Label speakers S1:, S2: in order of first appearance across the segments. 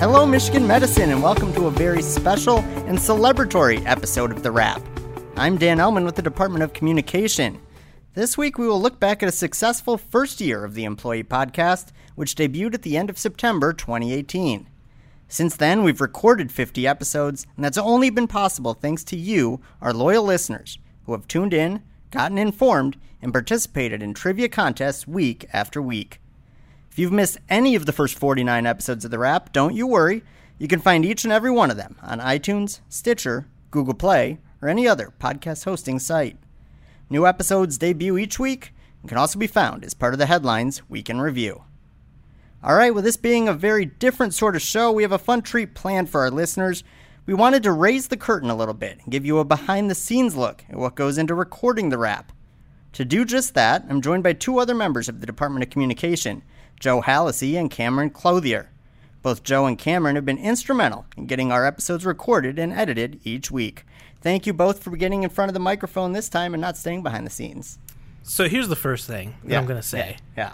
S1: Hello, Michigan Medicine, and welcome to a very special and celebratory episode of The Wrap. I'm Dan Ellman with the Department of Communication. This week, we will look back at a successful first year of the Employee Podcast, which debuted at the end of September 2018. Since then, we've recorded 50 episodes, and that's only been possible thanks to you, our loyal listeners, who have tuned in, gotten informed, and participated in trivia contests week after week. If you've missed any of the first 49 episodes of The Wrap, don't you worry. You can find each and every one of them on iTunes, Stitcher, Google Play, or any other podcast hosting site. New episodes debut each week and can also be found as part of the Headlines Week in Review. All right, with this being a very different sort of show, we have a fun treat planned for our listeners. We wanted to raise the curtain a little bit and give you a behind the scenes look at what goes into recording the wrap. To do just that, I'm joined by two other members of the Department of Communication Joe Hallisey and Cameron Clothier. Both Joe and Cameron have been instrumental in getting our episodes recorded and edited each week. Thank you both for getting in front of the microphone this time and not staying behind the scenes.
S2: So here's the first thing that
S1: Yeah.
S2: I'm going to say.
S1: Yeah. yeah.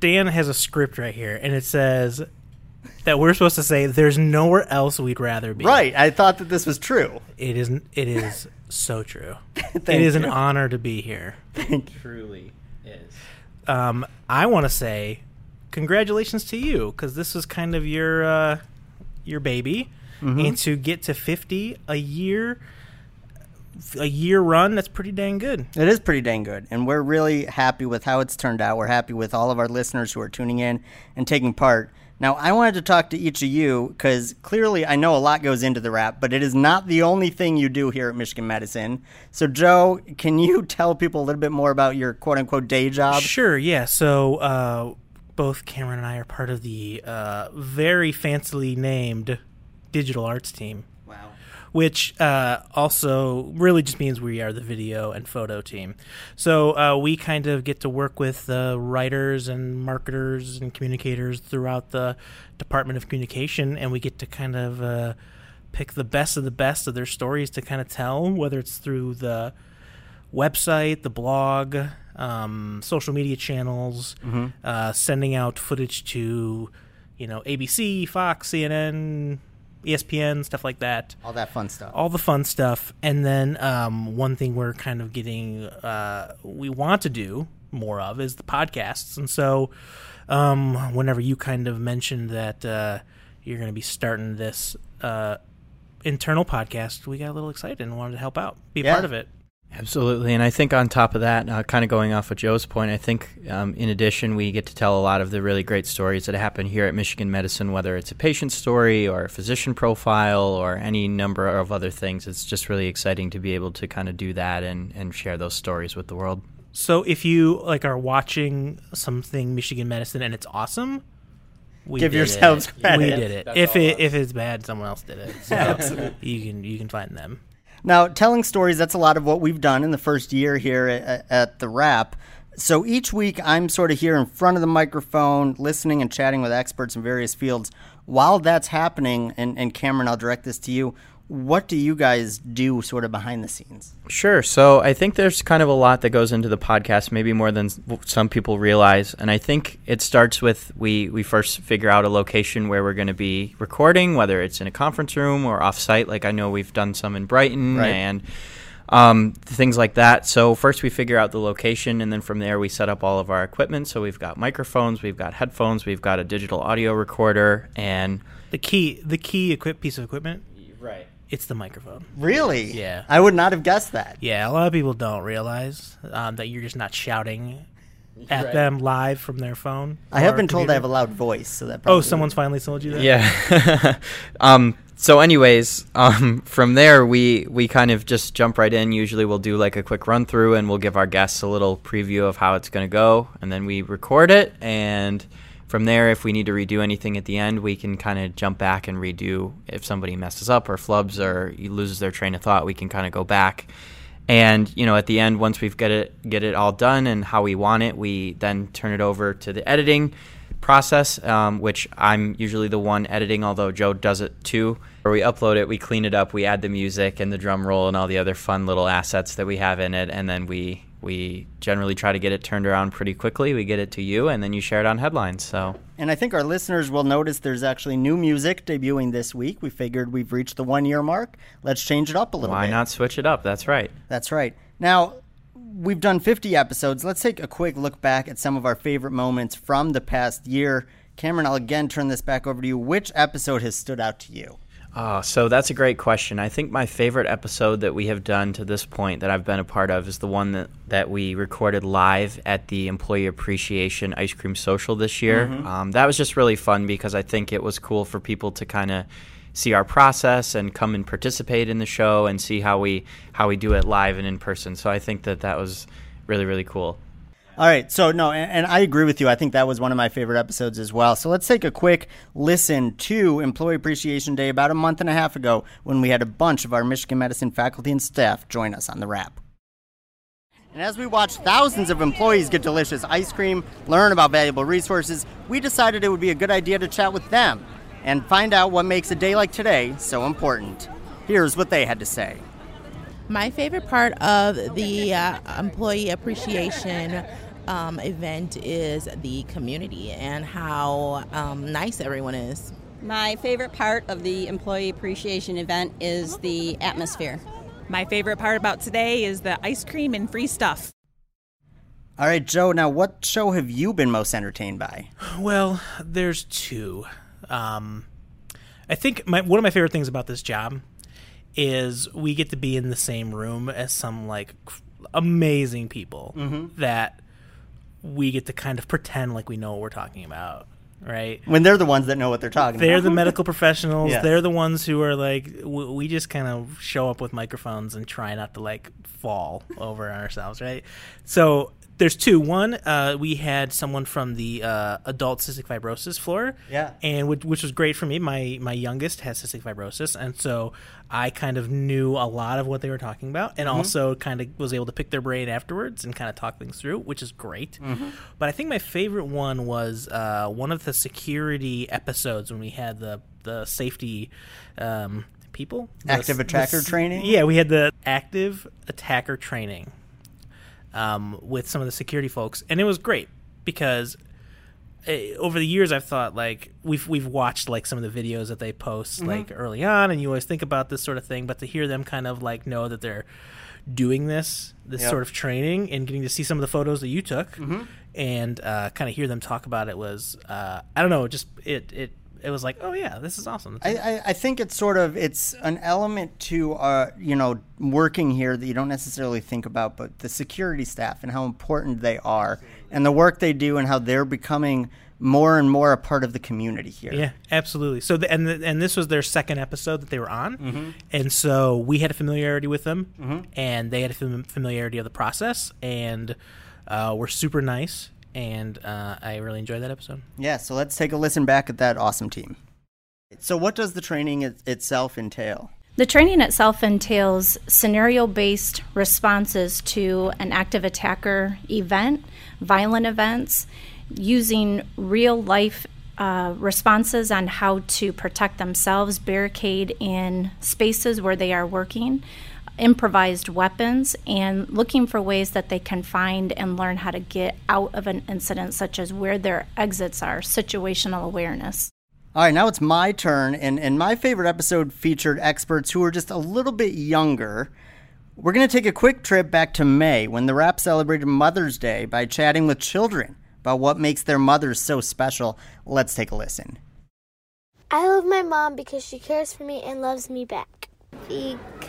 S2: Dan has a script right here, and it says that we're supposed to say there's nowhere else we'd rather be.
S1: Right. I thought that this was true.
S2: It is. It is so true. it
S1: Thank
S2: is an honor to be here.
S3: It truly is.
S2: Um, I want to say congratulations to you because this was kind of your uh, your baby,
S1: Mm-hmm.
S2: and to get to 50 a year, a year run, that's pretty dang good.
S1: It is pretty dang good, and we're really happy with how it's turned out. We're happy with all of our listeners who are tuning in and taking part. Now, I wanted to talk to each of you because clearly I know a lot goes into the Wrap, but it is not the only thing you do here at Michigan Medicine. So, Joe, can you tell people a little bit more about your quote unquote day job?
S2: Sure, yeah. So uh, both Cameron and I are part of the uh, very fancily named digital arts team,
S1: Wow.
S2: which uh, also really just means we are the video and photo team. So uh, we kind of get to work with uh, writers and marketers and communicators throughout the Department of Communication, and we get to kind of uh, pick the best of the best of their stories to kind of tell, whether it's through the website, the blog, um, social media channels, uh, sending out footage to, you know, ABC, Fox, CNN, ESPN, stuff like that.
S1: All that fun stuff.
S2: All the fun stuff. And then um, one thing we're kind of getting, uh, we want to do more of is the podcasts. And so um, whenever you kind of mentioned that uh, you're going to be starting this uh, internal podcast, we got a little excited and wanted to help out, be a
S1: Yeah.
S2: part of it.
S3: Absolutely. And I think on top of that, uh, kind of going off of Joe's point, I think um, in addition, we get to tell a lot of the really great stories that happen here at Michigan Medicine, whether it's a patient story or a physician profile or any number of other things. It's just really exciting to be able to kind of do that and, and share those stories with the world.
S2: So if you like are watching something Michigan Medicine and it's awesome, we
S1: Give
S2: did
S1: yourselves
S2: it.
S1: credit.
S2: We did it.
S3: That's
S2: if it
S3: us.
S2: if it's bad, someone else did it. So you can you can find them.
S1: Now, telling stories, that's a lot of what we've done in the first year here at, at the Wrap. So each week, I'm sort of here in front of the microphone, listening and chatting with experts in various fields. While that's happening, and, and Cameron, I'll direct this to you, what do you guys do sort of behind the scenes?
S3: Sure. So I think there's kind of a lot that goes into the podcast, maybe more than some people realize. And I think it starts with we, we first figure out a location where we're going to be recording, whether it's in a conference room or offsite. Like I know we've done some in Brighton
S1: Right.
S3: and um, things like that. So first we figure out the location, and then from there we set up all of our equipment. So we've got microphones, we've got headphones, we've got a digital audio recorder, and
S2: The key the key equip piece of equipment,
S3: right.
S2: It's the microphone.
S1: Really?
S2: Yeah.
S1: I would not have guessed that.
S2: Yeah, a lot of people don't realize um, that you're just not shouting at
S3: Right.
S2: them live from their phone.
S1: I have been told I have a loud voice, so that probably
S2: Oh, someone's finally told you that.
S3: Yeah. um, so, anyways, um, from there we we kind of just jump right in. Usually, we'll do like a quick run through, and we'll give our guests a little preview of how it's going to go, and then we record it. And from there, if we need to redo anything at the end, we can kind of jump back and redo. If somebody messes up or flubs or loses their train of thought, we can kind of go back. And you know, at the end, once we've get it get it all done and how we want it, we then turn it over to the editing process, um, which I'm usually the one editing, although Joe does it too. Where we upload it, we clean it up, we add the music and the drum roll and all the other fun little assets that we have in it, and then we we generally try to get it turned around pretty quickly. We get it to you, and then you share it on headlines. So,
S1: and I think our listeners will notice there's actually new music debuting this week. We figured we've reached the one year mark. Let's change it up a little
S3: why
S1: bit.
S3: not switch it up? That's right.
S1: That's right. Now, we've done 50 episodes. Let's take a quick look back at some of our favorite moments from the past year. Cameron, I'll again turn this back over to you. Which episode has stood out to you?
S3: Oh, so that's a great question. I think my favorite episode that we have done to this point that I've been a part of is the one that, that we recorded live at the Employee Appreciation Ice Cream Social this year. Mm-hmm. Um, that was just really fun because I think it was cool for people to kind of see our process and come and participate in the show and see how we how we do it live and in person. So I think that that was really really cool.
S1: All right, so no, and, and, I agree with you. I think that was one of my favorite episodes as well. So let's take a quick listen to Employee Appreciation Day about a month and a half ago when we had a bunch of our Michigan Medicine faculty and staff join us on the wrap. And as we watched thousands of employees get delicious ice cream, learn about valuable resources, we decided it would be a good idea to chat with them and find out what makes a day like today so important. Here's what they had to say.
S4: My favorite part of the uh, employee appreciation um, event is the community and how um, nice everyone is.
S5: My favorite part of the employee appreciation event is the atmosphere.
S6: My favorite part about today is the ice cream and free stuff.
S1: All right, Joe, now what show have you been most entertained by?
S2: Well, there's two. Um, I think my, one of my favorite things about this job is we get to be in the same room as some like amazing people mm-hmm. that we get to kind of pretend like we know what we're talking about right?
S1: When they're the ones that know what they're talking
S2: they're
S1: about.
S2: They're the medical professionals. Yeah. They're the ones who are like, w- we just kind of show up with microphones and try not to like fall over ourselves, right? So there's two. One, uh, we had someone from the uh, adult cystic fibrosis floor.
S1: Yeah.
S2: And which, which was great for me. My my youngest has cystic fibrosis, and so I kind of knew a lot of what they were talking about, and mm-hmm. also kind of was able to pick their brain afterwards and kind of talk things through, which is great. Mm-hmm. But I think my favorite one was uh, one of the security episodes when we had the the safety. Um, people
S1: active the, attacker
S2: the,
S1: training
S2: yeah we had the active attacker training um, with some of the security folks, and it was great because uh, over the years I've thought like we've we've watched like some of the videos that they post mm-hmm. like early on, and you always think about this sort of thing, but to hear them kind of like know that they're doing this this yep. sort of training and getting to see some of the photos that you took mm-hmm. and uh, kind of hear them talk about it was uh, I don't know just it it it was like, oh yeah, this is awesome.
S1: I, I, I, think it's sort of it's an element to uh, you know working here that you don't necessarily think about, but the security staff and how important they are, and the work they do, and how they're becoming more and more a part of the community here.
S2: Yeah, absolutely. So the, and the, and this was their second episode that they were on, mm-hmm. and so we had a familiarity with them, mm-hmm. and they had a familiarity of the process, and uh, we're super nice and uh, I really enjoyed that episode.
S1: Yeah, so let's take a listen back at that awesome team. So, what does the training it- itself entail?
S7: The training itself entails scenario based responses to an active attacker event, violent events, using real life uh, responses on how to protect themselves, barricade in spaces where they are working, improvised weapons and looking for ways that they can find and learn how to get out of an incident, such as where their exits are, situational awareness.
S1: All right, now it's my turn, and, and my favorite episode featured experts who are just a little bit younger. We're going to take a quick trip back to May when the Wrap celebrated Mother's Day by chatting with children about what makes their mothers so special. Let's take a listen.
S8: I love my mom because she cares for me and loves me back.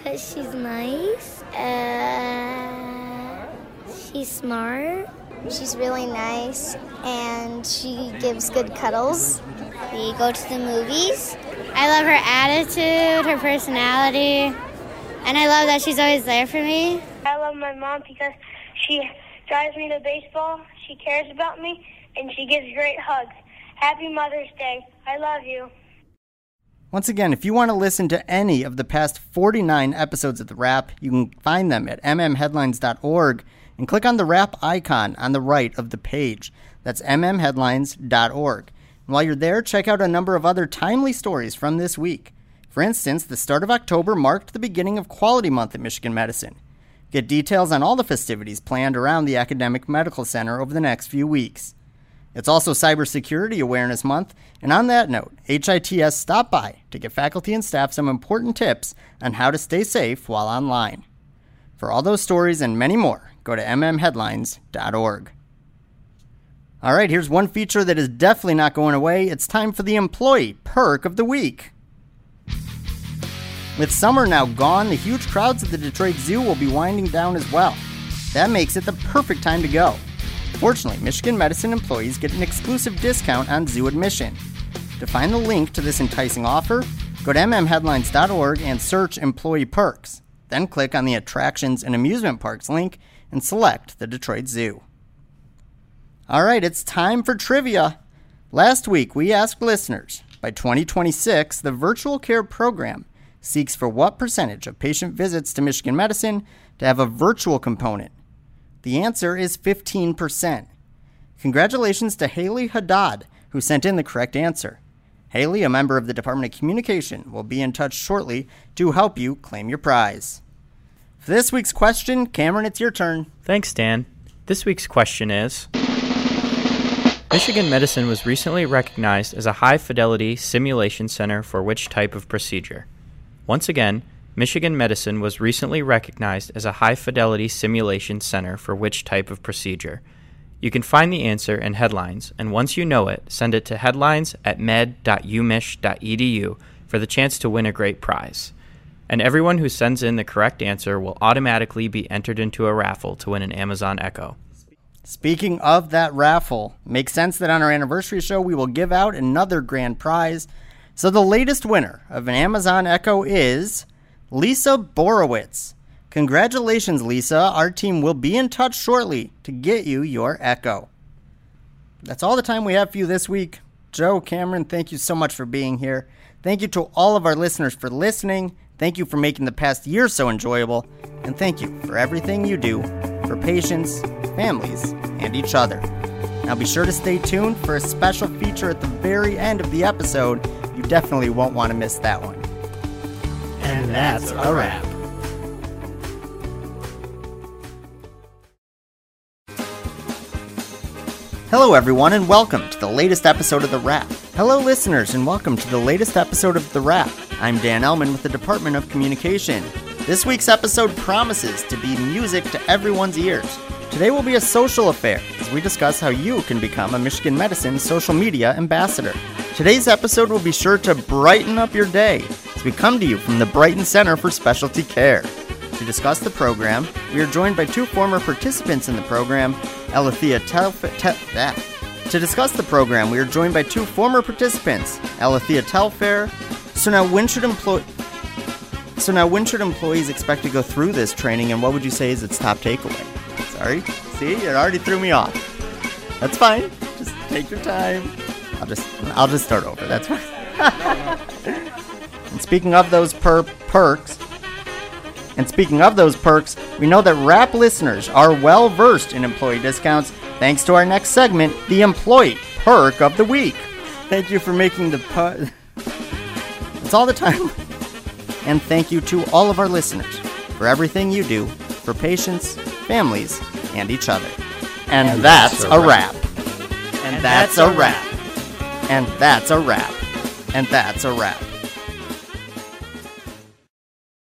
S9: Because she's nice. Uh, she's smart.
S10: She's really nice and she gives good cuddles.
S9: We go to the movies.
S11: I love her attitude, her personality, and I love that she's always there for me.
S12: I love my mom because she drives me to baseball, she cares about me, and she gives great hugs. Happy Mother's Day. I love you.
S1: Once again, if you want to listen to any of the past 49 episodes of The Wrap, you can find them at mmheadlines.org and click on the wrap icon on the right of the page. That's mmheadlines.org. And while you're there, check out a number of other timely stories from this week. For instance, the start of October marked the beginning of Quality Month at Michigan Medicine. Get details on all the festivities planned around the Academic Medical Center over the next few weeks. It's also Cybersecurity Awareness Month, and on that note, HITS stopped by to give faculty and staff some important tips on how to stay safe while online. For all those stories and many more, go to mmheadlines.org. All right, here's one feature that is definitely not going away. It's time for the employee perk of the week. With summer now gone, the huge crowds at the Detroit Zoo will be winding down as well. That makes it the perfect time to go. Fortunately, Michigan Medicine employees get an exclusive discount on zoo admission. To find the link to this enticing offer, go to mmheadlines.org and search Employee Perks. Then click on the Attractions and Amusement Parks link and select the Detroit Zoo. All right, it's time for trivia. Last week, we asked listeners by 2026, the virtual care program seeks for what percentage of patient visits to Michigan Medicine to have a virtual component? The answer is 15%. Congratulations to Haley Haddad, who sent in the correct answer. Haley, a member of the Department of Communication, will be in touch shortly to help you claim your prize. For this week's question, Cameron, it's your turn.
S3: Thanks, Dan. This week's question is Michigan Medicine was recently recognized as a high fidelity simulation center for which type of procedure? Once again, Michigan Medicine was recently recognized as a high fidelity simulation center for which type of procedure? You can find the answer in headlines, and once you know it, send it to headlines at med.umich.edu for the chance to win a great prize. And everyone who sends in the correct answer will automatically be entered into a raffle to win an Amazon Echo.
S1: Speaking of that raffle, makes sense that on our anniversary show we will give out another grand prize. So the latest winner of an Amazon Echo is Lisa Borowitz. Congratulations, Lisa. Our team will be in touch shortly to get you your Echo. That's all the time we have for you this week. Joe, Cameron, thank you so much for being here. Thank you to all of our listeners for listening. Thank you for making the past year so enjoyable. And thank you for everything you do for patients, families, and each other. Now be sure to stay tuned for a special feature at the very end of the episode. You definitely won't want to miss that one.
S2: And that's a wrap.
S1: Hello, everyone, and welcome to the latest episode of The Wrap. Hello, listeners, and welcome to the latest episode of The Wrap. I'm Dan Ellman with the Department of Communication. This week's episode promises to be music to everyone's ears. Today will be a social affair as we discuss how you can become a Michigan Medicine social media ambassador. Today's episode will be sure to brighten up your day as we come to you from the Brighton Center for Specialty Care. To discuss the program, we are joined by two former participants in the program, Alethea Telf- Te- ah. To discuss the program, we are joined by two former participants, Alethea Telfair. So now, when should So now, when should employees expect to go through this training, and what would you say is its top takeaway? Sorry, see, it already threw me off. That's fine. Just take your time. I'll just, I'll just start over. That's fine. and speaking of those per- perks, and speaking of those perks, we know that Wrap listeners are well versed in employee discounts thanks to our next segment, the Employee Perk of the Week. Thank you for making the pu- That's all the time. And thank you to all of our listeners for everything you do for patients, families, and each other. And,
S2: And
S1: that's,
S2: that's
S1: a
S2: wrap.
S1: And, that's, a wrap. And that's a wrap. And that's a wrap.